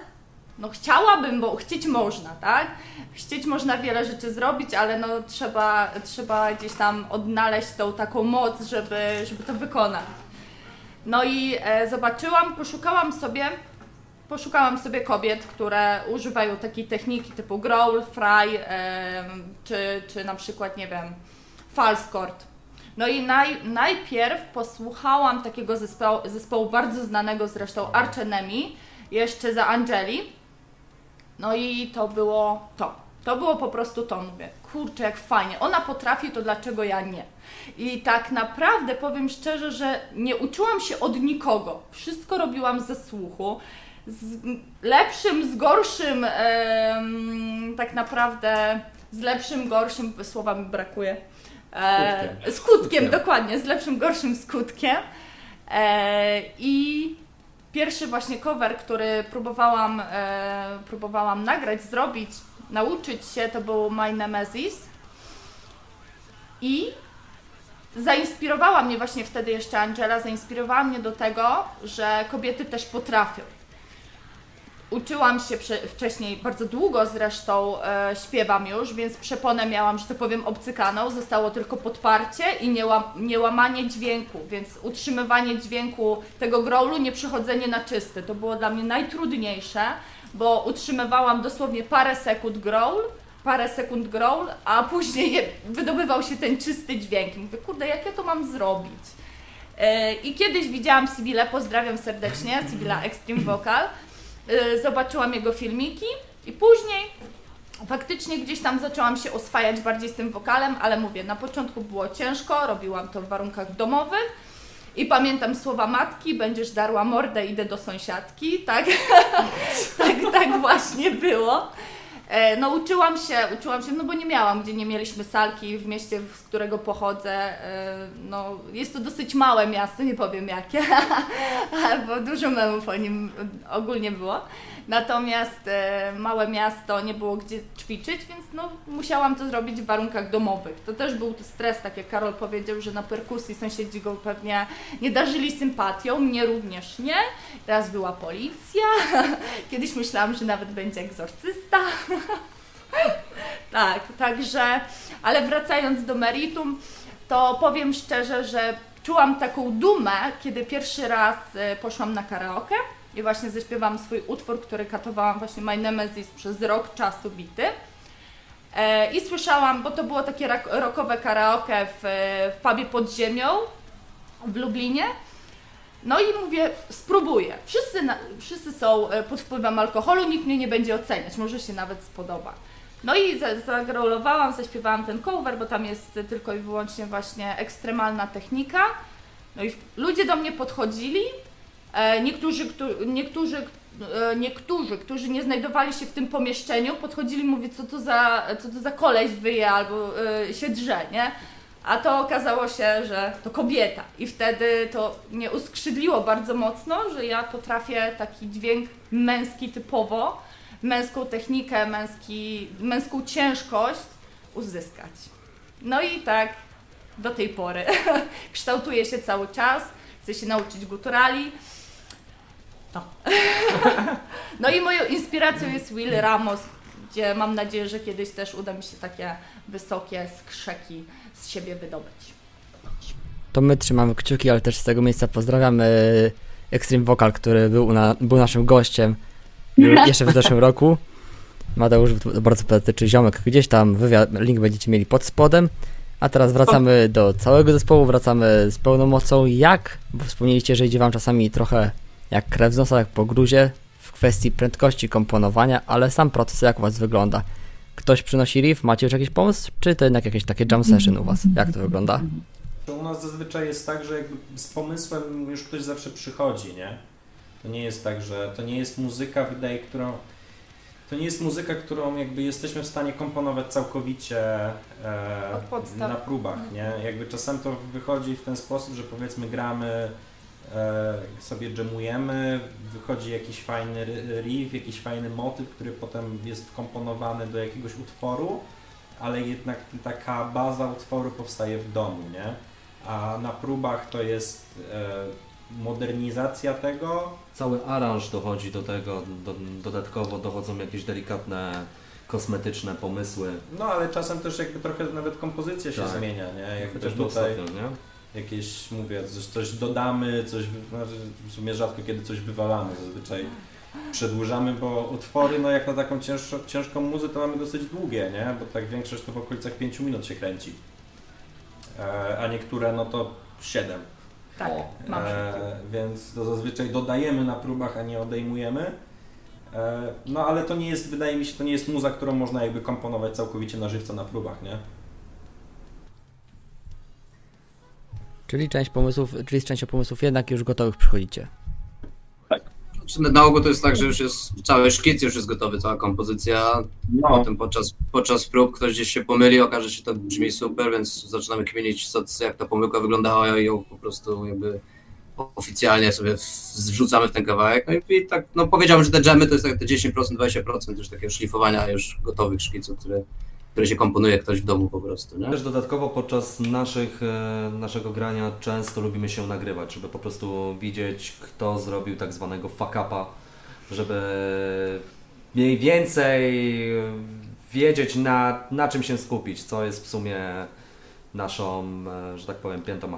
no chciałabym, bo chcieć można, tak? Chcieć można wiele rzeczy zrobić, ale no trzeba, trzeba gdzieś tam odnaleźć tą taką moc, żeby, żeby to wykonać. No i e, zobaczyłam, poszukałam sobie, poszukałam sobie kobiet, które używają takiej techniki typu growl, fry, em, czy, czy na przykład, nie wiem, false chord. No i naj, najpierw posłuchałam takiego zespołu, zespołu bardzo znanego zresztą Arch Enemy, jeszcze za Angeli. No i to było to. To było po prostu to, mówię, kurczę, jak fajnie. Ona potrafi, to dlaczego ja nie? I tak naprawdę powiem szczerze, że nie uczyłam się od nikogo. Wszystko robiłam ze słuchu. Z lepszym, z gorszym, tak naprawdę z lepszym, gorszym, słowa mi brakuje. Skutkiem. skutkiem, Skutkiem. dokładnie, z lepszym, gorszym skutkiem. E, I pierwszy właśnie cover, który próbowałam, e, próbowałam nagrać, zrobić, nauczyć się, to był My Nemesis. I zainspirowała mnie właśnie wtedy jeszcze Angela, zainspirowała mnie do tego, że kobiety też potrafią. Uczyłam się wcześniej, bardzo długo zresztą e, śpiewam już, więc przeponę miałam, że tak powiem, obcykaną. Zostało tylko podparcie i niełamanie dźwięku, więc utrzymywanie dźwięku tego growlu, nie przechodzenie na czysty. To było dla mnie najtrudniejsze, bo utrzymywałam dosłownie parę sekund growl, parę sekund growl, a później wydobywał się ten czysty dźwięk. I mówię, kurde, jak ja to mam zrobić? E, I kiedyś widziałam Sibile, pozdrawiam serdecznie, Sibila Extreme Vocal. E, Zobaczyłam jego filmiki i później faktycznie gdzieś tam zaczęłam się oswajać bardziej z tym wokalem, ale mówię, na początku było ciężko, robiłam to w warunkach domowych. I pamiętam słowa matki, będziesz darła mordę, idę do sąsiadki, tak? tak, tak właśnie było. E, No uczyłam się, uczyłam się, no bo nie miałam, gdzie nie mieliśmy salki w mieście, z którego pochodzę. E, No jest to dosyć małe miasto, nie powiem jakie, bo dużo memów o nim ogólnie było. Natomiast e, małe miasto, nie było gdzie ćwiczyć, więc no musiałam to zrobić w warunkach domowych. To też był stres, tak jak Karol powiedział, że na perkusji sąsiedzi go pewnie nie darzyli sympatią, mnie również nie. Raz była policja, kiedyś myślałam, że nawet będzie egzorcysta. Tak, także, ale wracając do meritum, to powiem szczerze, że czułam taką dumę, kiedy pierwszy raz e, poszłam na karaoke i właśnie zaśpiewałam swój utwór, który katowałam właśnie My Nemesis przez rok czasu bity. E, I słyszałam, bo to było takie rockowe karaoke w, w pubie pod ziemią w Lublinie. No i mówię, spróbuję. Wszyscy, na, wszyscy są e, pod wpływem alkoholu, nikt mnie nie będzie oceniać, może się nawet spodoba. No i za- zagrolowałam, zaśpiewałam ten cover, bo tam jest tylko i wyłącznie właśnie ekstremalna technika. No i ludzie do mnie podchodzili, e, niektórzy, któ- niektórzy, e, niektórzy, którzy nie znajdowali się w tym pomieszczeniu, podchodzili i mówię, co to za, co to za koleś wyje albo się drze, nie? A to okazało się, że to kobieta. I wtedy to mnie uskrzydliło bardzo mocno, że ja potrafię taki dźwięk męski typowo, męską technikę, męski, męską ciężkość uzyskać. No i tak do tej pory. Kształtuję się cały czas, chcę się nauczyć guturali. No. no i moją inspiracją jest Will Ramos, gdzie mam nadzieję, że kiedyś też uda mi się takie wysokie skrzeki z siebie wydobyć. To my trzymamy kciuki, ale też z tego miejsca pozdrawiamy Extreme Vocal, który był, na, był naszym gościem jeszcze w zeszłym roku. Mateusz bardzo poetyczy ziomek gdzieś tam, wywiad, link będziecie mieli pod spodem. A teraz wracamy do całego zespołu, wracamy z pełną mocą. Jak? Bo wspomnieliście, że idzie wam czasami trochę jak krew z nosa, jak po gruzie w kwestii prędkości komponowania, ale sam proces jak u was wygląda? Ktoś przynosi riff, macie już jakiś pomysł, czy to jednak jakieś takie jam session u was? Jak to wygląda? U nas zazwyczaj jest tak, że jakby z pomysłem już ktoś zawsze przychodzi, nie? To nie jest tak, że to nie jest muzyka, wydaje, którą to nie jest muzyka, którą jakby jesteśmy w stanie komponować całkowicie e, na próbach, nie? Jakby czasem to wychodzi w ten sposób, że powiedzmy gramy sobie dżemujemy, wychodzi jakiś fajny riff, jakiś fajny motyw, który potem jest wkomponowany do jakiegoś utworu, ale jednak taka baza utworu powstaje w domu, nie? A na próbach to jest e, modernizacja tego, Cały aranż dochodzi do tego, do, dodatkowo dochodzą jakieś delikatne, kosmetyczne pomysły. no ale czasem też jakby trochę nawet kompozycja się Tak. zmienia, nie? Jakby Chociażby tutaj ostatnio, nie? Jakieś, mówię, coś, coś dodamy, coś, znaczy w sumie rzadko kiedy coś wywalamy, zazwyczaj przedłużamy, bo utwory, no jak na taką cięższą, ciężką muzę to mamy dosyć długie, nie? Bo tak większość to w okolicach 5 minut się kręci. E, a niektóre no to 7. Tak, mam. E, więc to zazwyczaj dodajemy na próbach, a nie odejmujemy. E, no ale to nie jest, wydaje mi się, to nie jest muza, którą można jakby komponować całkowicie na żywca na próbach, nie? Czyli część pomysłów, czyli z częścią pomysłów jednak już gotowych przychodzicie. Czy Na ogół to jest tak, że już jest cały szkic, już jest gotowy, cała kompozycja. Potem podczas, podczas prób ktoś gdzieś się pomyli, okaże się, to brzmi super, więc zaczynamy kminić, co, jak ta pomyłka wyglądała i ją po prostu jakby oficjalnie sobie wrzucamy w ten kawałek. No i, i tak, no powiedziałbym, że te dżemy to jest tak te 10%, 20% już takiego szlifowania już gotowych szkiców, które, które się komponuje ktoś w domu po prostu, nie? Też dodatkowo podczas naszych, e, naszego grania często lubimy się nagrywać, żeby po prostu widzieć, kto zrobił tak zwanego fuck upa, żeby mniej więcej wiedzieć na, na czym się skupić, co jest w sumie naszą, e, że tak powiem, piętą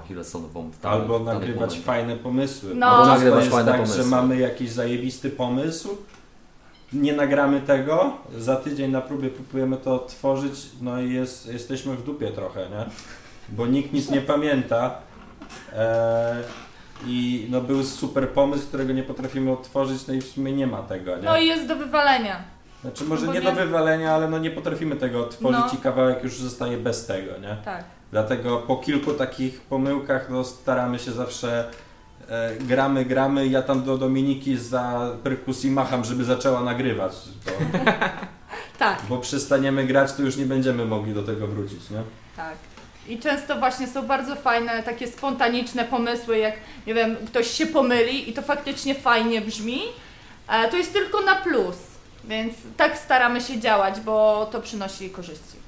danym- Albo nagrywać fajne pomysły. No. Bo często Nagrywać jest fajne tak, pomysły. że mamy jakiś zajebisty pomysł, nie nagramy tego, za tydzień na próbie próbujemy to odtworzyć, no i jest, jesteśmy w dupie trochę, nie? Bo nikt nic nie pamięta. E, I no był super pomysł, którego nie potrafimy odtworzyć, no i w sumie nie ma tego, nie? No i jest do wywalenia. Znaczy może bo nie nie- do wywalenia, ale no nie potrafimy tego odtworzyć No. i kawałek już zostaje bez tego, nie? Tak. Dlatego po kilku takich pomyłkach no, staramy się zawsze e, gramy, gramy. Ja tam do Dominiki za perkusji macham, żeby zaczęła nagrywać. Bo, Tak, bo przestaniemy grać, to już nie będziemy mogli do tego wrócić, nie? tak. I często właśnie są bardzo fajne, takie spontaniczne pomysły, jak nie wiem, ktoś się pomyli i to faktycznie fajnie brzmi. E, to jest tylko na plus, więc tak staramy się działać, bo to przynosi korzyści.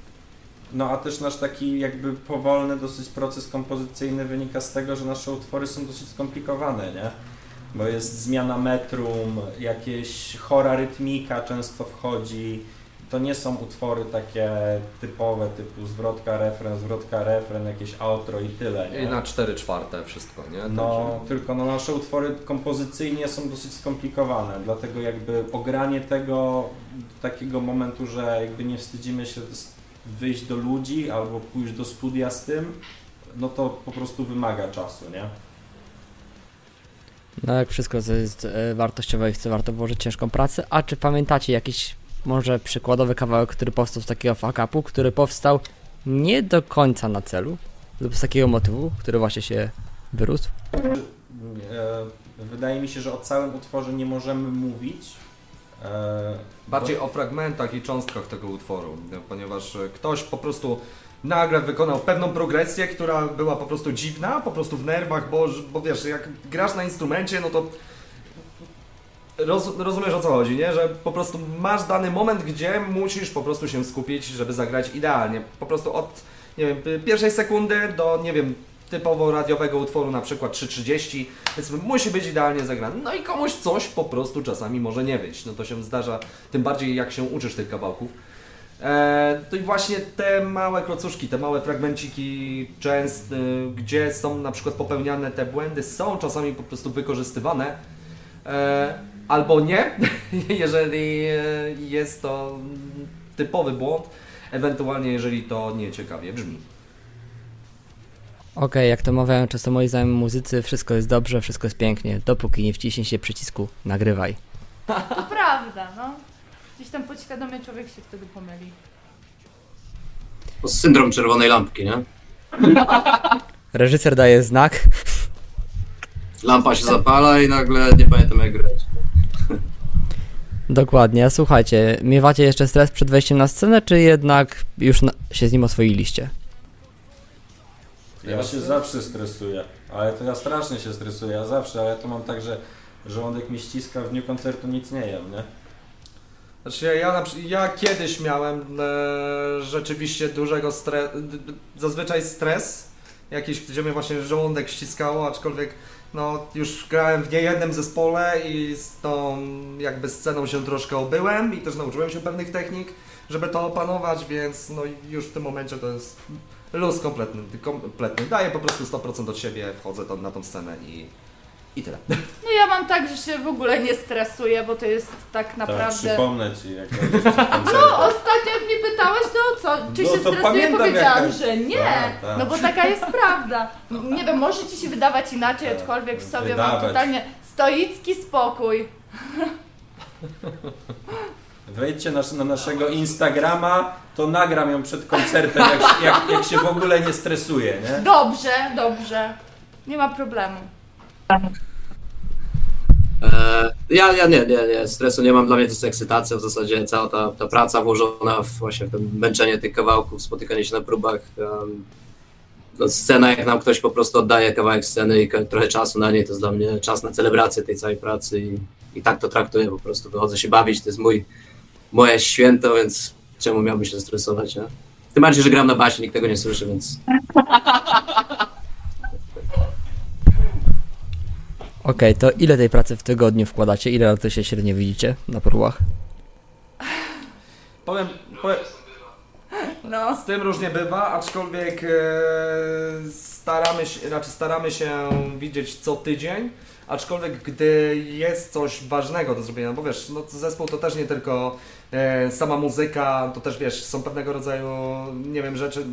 No a też nasz taki jakby powolny dosyć proces kompozycyjny wynika z tego, że nasze utwory są dosyć skomplikowane, nie? Bo jest zmiana metrum, jakieś chora rytmika często wchodzi, to nie są utwory takie typowe, typu zwrotka, refren, zwrotka, refren, jakieś outro i tyle, nie? I na 4 czwarte wszystko, nie? No, Także- tylko no, nasze utwory kompozycyjnie są dosyć skomplikowane, dlatego jakby ogranie tego do takiego momentu, że jakby nie wstydzimy się wyjść do ludzi albo pójść do studia z tym, no to po prostu wymaga czasu, nie? No jak wszystko co jest e, wartościowe i chce warto włożyć ciężką pracę. A czy pamiętacie jakiś może przykładowy kawałek, który powstał z takiego fuck-upu, który powstał nie do końca na celu, lub z takiego motywu, który właśnie się wyrósł? E, Wydaje mi się, że o całym utworze nie możemy mówić. E, Bardziej o fragmentach i cząstkach tego utworu, ponieważ ktoś po prostu nagle wykonał pewną progresję, która była po prostu dziwna, po prostu w nerwach, bo, bo wiesz, jak grasz na instrumencie, no to roz, rozumiesz o co chodzi, nie? Że po prostu masz dany moment, gdzie musisz po prostu się skupić, żeby zagrać idealnie. Po prostu od, nie wiem, pierwszej sekundy do, nie wiem, typowo radiowego utworu, na przykład 3.30, więc musi być idealnie zagrany. No i komuś coś po prostu czasami może nie wyjść. No to się zdarza, tym bardziej jak się uczysz tych kawałków. E, to i właśnie te małe klocuszki, te małe fragmenciki często, gdzie są na przykład popełniane te błędy, są czasami po prostu wykorzystywane. E, albo nie, jeżeli e, jest to typowy błąd, ewentualnie jeżeli to nieciekawie brzmi. Okej, jak to mawiają często moi znajomi muzycy, wszystko jest dobrze, wszystko jest pięknie, dopóki nie wciśnie się przycisku nagrywaj. To prawda, no. Gdzieś tam podświadomie człowiek się wtedy pomyli. To syndrom czerwonej lampki, nie? Reżyser daje znak, Lampa się zapala i nagle nie pamiętam jak grać. Dokładnie, słuchajcie, miewacie jeszcze stres przed wejściem na scenę, czy jednak już na, się z nim oswoiliście? Ja się zawsze stresuję, ale to ja strasznie się stresuję, ja zawsze, ale to mam tak, że żołądek mi ściska, w dniu koncertu nic nie jem, nie? Znaczy ja, ja, ja kiedyś miałem e, rzeczywiście dużego stresu, zazwyczaj stres jakiś, gdzie mnie właśnie żołądek ściskało, aczkolwiek no już grałem w niejednym zespole i z tą jakby sceną się troszkę obyłem i też nauczyłem się pewnych technik, żeby to opanować, więc no już w tym momencie to jest luz kompletny, kompletny. Daję po prostu 100% od siebie, wchodzę tam na tą scenę i, i tyle. No ja mam tak, że się w ogóle nie stresuję, bo to jest tak Tak, naprawdę... przypomnę Ci, jak No, ostatnio jak mnie pytałeś, to co? Czy No, się stresuję? Powiedziałam, jaka- że nie. Tak, tak. No bo taka jest prawda. Nie wiem, może ci się wydawać inaczej, Tak, aczkolwiek w sobie mam wydawać. totalnie stoicki spokój. Wejdźcie na, na naszego Instagrama, to nagram ją przed koncertem, jak, się- jak, jak się w ogóle nie stresuję, nie? Dobrze, dobrze. Nie ma problemu. E, ja, ja nie, nie, nie, stresu nie mam, dla mnie to jest ekscytacja w zasadzie, cała ta, ta praca włożona w właśnie w to męczenie tych kawałków, spotykanie się na próbach. em, no, scena, jak nam ktoś po prostu oddaje kawałek sceny i trochę czasu na niej, to jest dla mnie czas na celebrację tej całej pracy i, i tak to traktuję po prostu, wychodzę się bawić, to jest mój, moje święto, więc czemu miałbym się stresować, nie? Tym bardziej, że gram na basie, nikt tego nie słyszy, więc Okej, to ile tej pracy w tygodniu wkładacie? Ile razy się średnio widzicie na próbach? Powiem, powiem, No. Z tym różnie bywa, aczkolwiek e, staramy się, raczej staramy się widzieć co tydzień, aczkolwiek gdy jest coś ważnego do zrobienia, bo wiesz, no zespół to też nie tylko sama muzyka, to też wiesz, są pewnego rodzaju, nie wiem, rzeczy,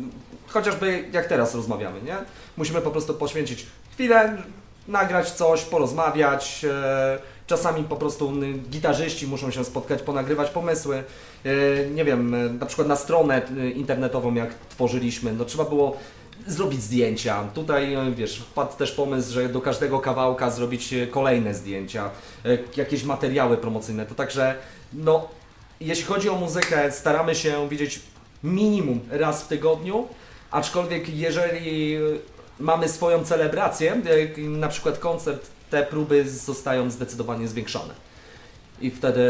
chociażby jak teraz rozmawiamy, nie? Musimy po prostu poświęcić chwilę, nagrać coś, porozmawiać, e, czasami po prostu gitarzyści muszą się spotkać, ponagrywać pomysły, E, nie wiem, e, na przykład na stronę e, internetową jak tworzyliśmy, no trzeba było zrobić zdjęcia. Tutaj, e, wiesz, wpadł też pomysł, że do każdego kawałka zrobić e, kolejne zdjęcia, e, jakieś materiały promocyjne. To także, no, jeśli chodzi o muzykę, staramy się widzieć minimum raz w tygodniu, aczkolwiek jeżeli mamy swoją celebrację, na przykład koncert, te próby zostają zdecydowanie zwiększone. I wtedy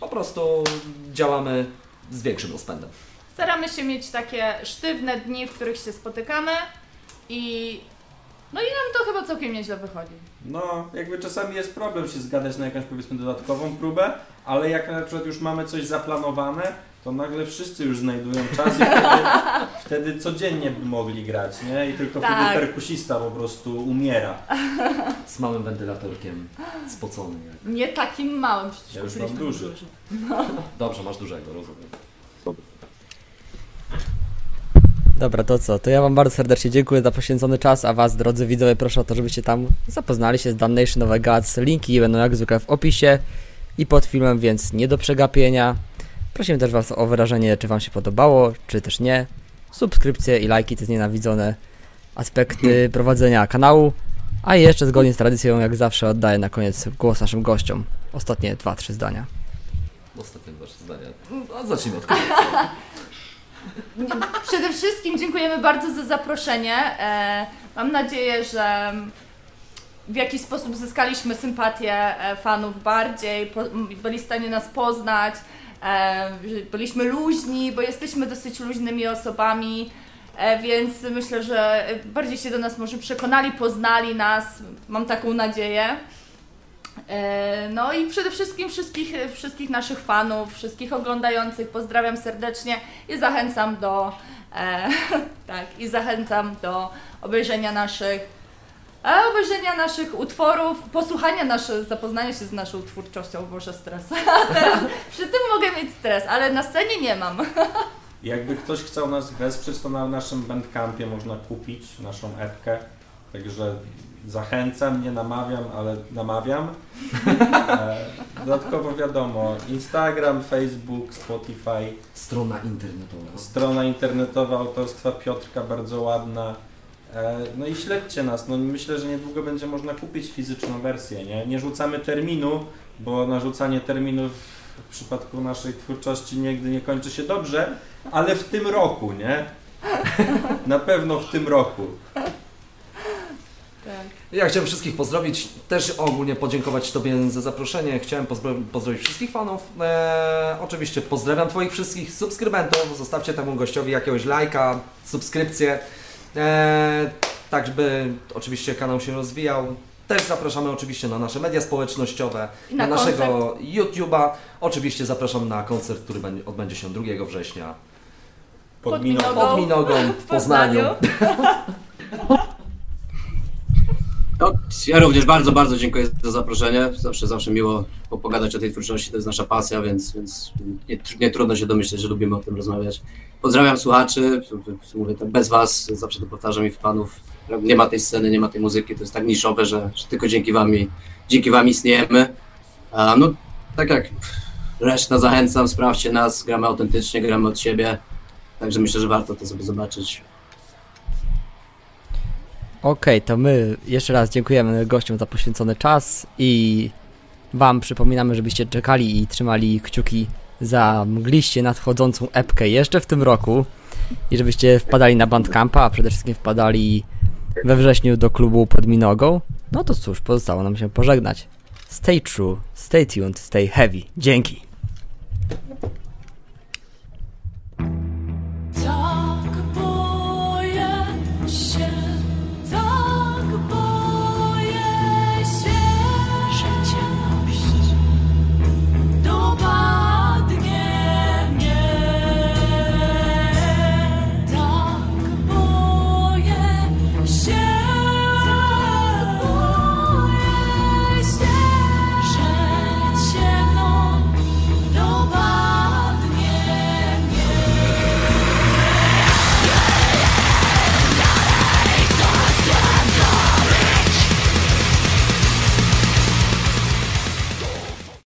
po prostu działamy z większym rozpędem. Staramy się mieć takie sztywne dni, w których się spotykamy i No i nam to chyba całkiem nieźle wychodzi. No, jakby czasami jest problem się zgadać na jakąś powiedzmy dodatkową próbę, ale jak na przykład już mamy coś zaplanowane, to nagle wszyscy już znajdują czas i wtedy, wtedy codziennie by mogli grać, nie? I tylko Tak. wtedy perkusista po prostu umiera. Z małym wentylatorkiem, spocony. jak- Nie takim małym, przecież Ja już mam duży. Dobrze, masz dużego, rozumiem. Dobra, to co? To ja wam bardzo serdecznie dziękuję za poświęcony czas, a was, drodzy widzowie, proszę o to, żebyście tam zapoznali się z Damnation of Gods. Linki będą jak zwykle w opisie i pod filmem, więc nie do przegapienia. Prosimy też was o wyrażenie, czy wam się podobało, czy też nie. Subskrypcje i lajki to nienawidzone aspekty prowadzenia kanału. A jeszcze zgodnie z tradycją, jak zawsze, oddaję na koniec głos naszym gościom. Ostatnie dwa, trzy zdania. Ostatnie wasze zdania. No, zacznijmy od końca. Przede wszystkim dziękujemy bardzo za zaproszenie. E, mam nadzieję, że w jakiś sposób zyskaliśmy sympatię e, fanów bardziej, byli w stanie nas poznać, e, byliśmy luźni, bo jesteśmy dosyć luźnymi osobami, więc myślę, że bardziej się do nas może przekonali, poznali nas, mam taką nadzieję. E, No i przede wszystkim wszystkich, wszystkich naszych fanów, wszystkich oglądających pozdrawiam serdecznie i zachęcam do e, tak i zachęcam do obejrzenia naszych e, obejrzenia naszych utworów, posłuchania naszych, zapoznania się z naszą twórczością, może stres. Teraz przy tym mogę mieć stres, ale na scenie nie mam. Jakby ktoś chciał nas wesprzeć, to na naszym Bandcampie można kupić naszą epkę. Także zachęcam, nie namawiam, ale namawiam. E, Dodatkowo wiadomo, Instagram, Facebook, Spotify, Strona internetowa. strona internetowa autorstwa Piotrka, bardzo ładna. E, No i śledźcie nas. No myślę, że niedługo będzie można kupić fizyczną wersję. Nie, nie rzucamy terminu, bo narzucanie terminów w przypadku naszej twórczości nigdy nie kończy się dobrze, ale w tym roku, nie? Na pewno w tym roku. Ja chciałem wszystkich pozdrowić, też ogólnie podziękować Tobie za zaproszenie. Chciałem pozdro- pozdrowić wszystkich fanów. Eee, oczywiście pozdrawiam Twoich wszystkich subskrybentów. Zostawcie temu gościowi jakiegoś lajka, subskrypcję. Eee, tak, żeby oczywiście kanał się rozwijał. Też zapraszamy oczywiście na nasze media społecznościowe, I na, na naszego YouTube'a. Oczywiście zapraszam na koncert, który będzie- odbędzie się 2 września Pod Pod. Minogą. pod Minogą w Poznaniu. No, ja również bardzo, bardzo dziękuję za zaproszenie. Zawsze, zawsze miło pogadać o tej twórczości, to jest nasza pasja, więc, więc nie, nie trudno się domyśleć, że lubimy o tym rozmawiać. Pozdrawiam słuchaczy, mówię tak bez was, zawsze to powtarzam i fanów. Nie ma tej sceny, nie ma tej muzyki, to jest tak niszowe, że, że tylko dzięki wam, dzięki wam istniejemy. A, no, tak jak reszta zachęcam, sprawdźcie nas, gramy autentycznie, gramy od siebie, także myślę, że warto to sobie zobaczyć. Okej, okay, to my jeszcze raz dziękujemy gościom za poświęcony czas i Wam przypominamy, żebyście czekali i trzymali kciuki za mgliście nadchodzącą epkę jeszcze w tym roku i żebyście wpadali na Bandcampa, a przede wszystkim wpadali we wrześniu do klubu pod Minogą. No to cóż, pozostało nam się pożegnać. Stay true, stay tuned, stay heavy. Dzięki.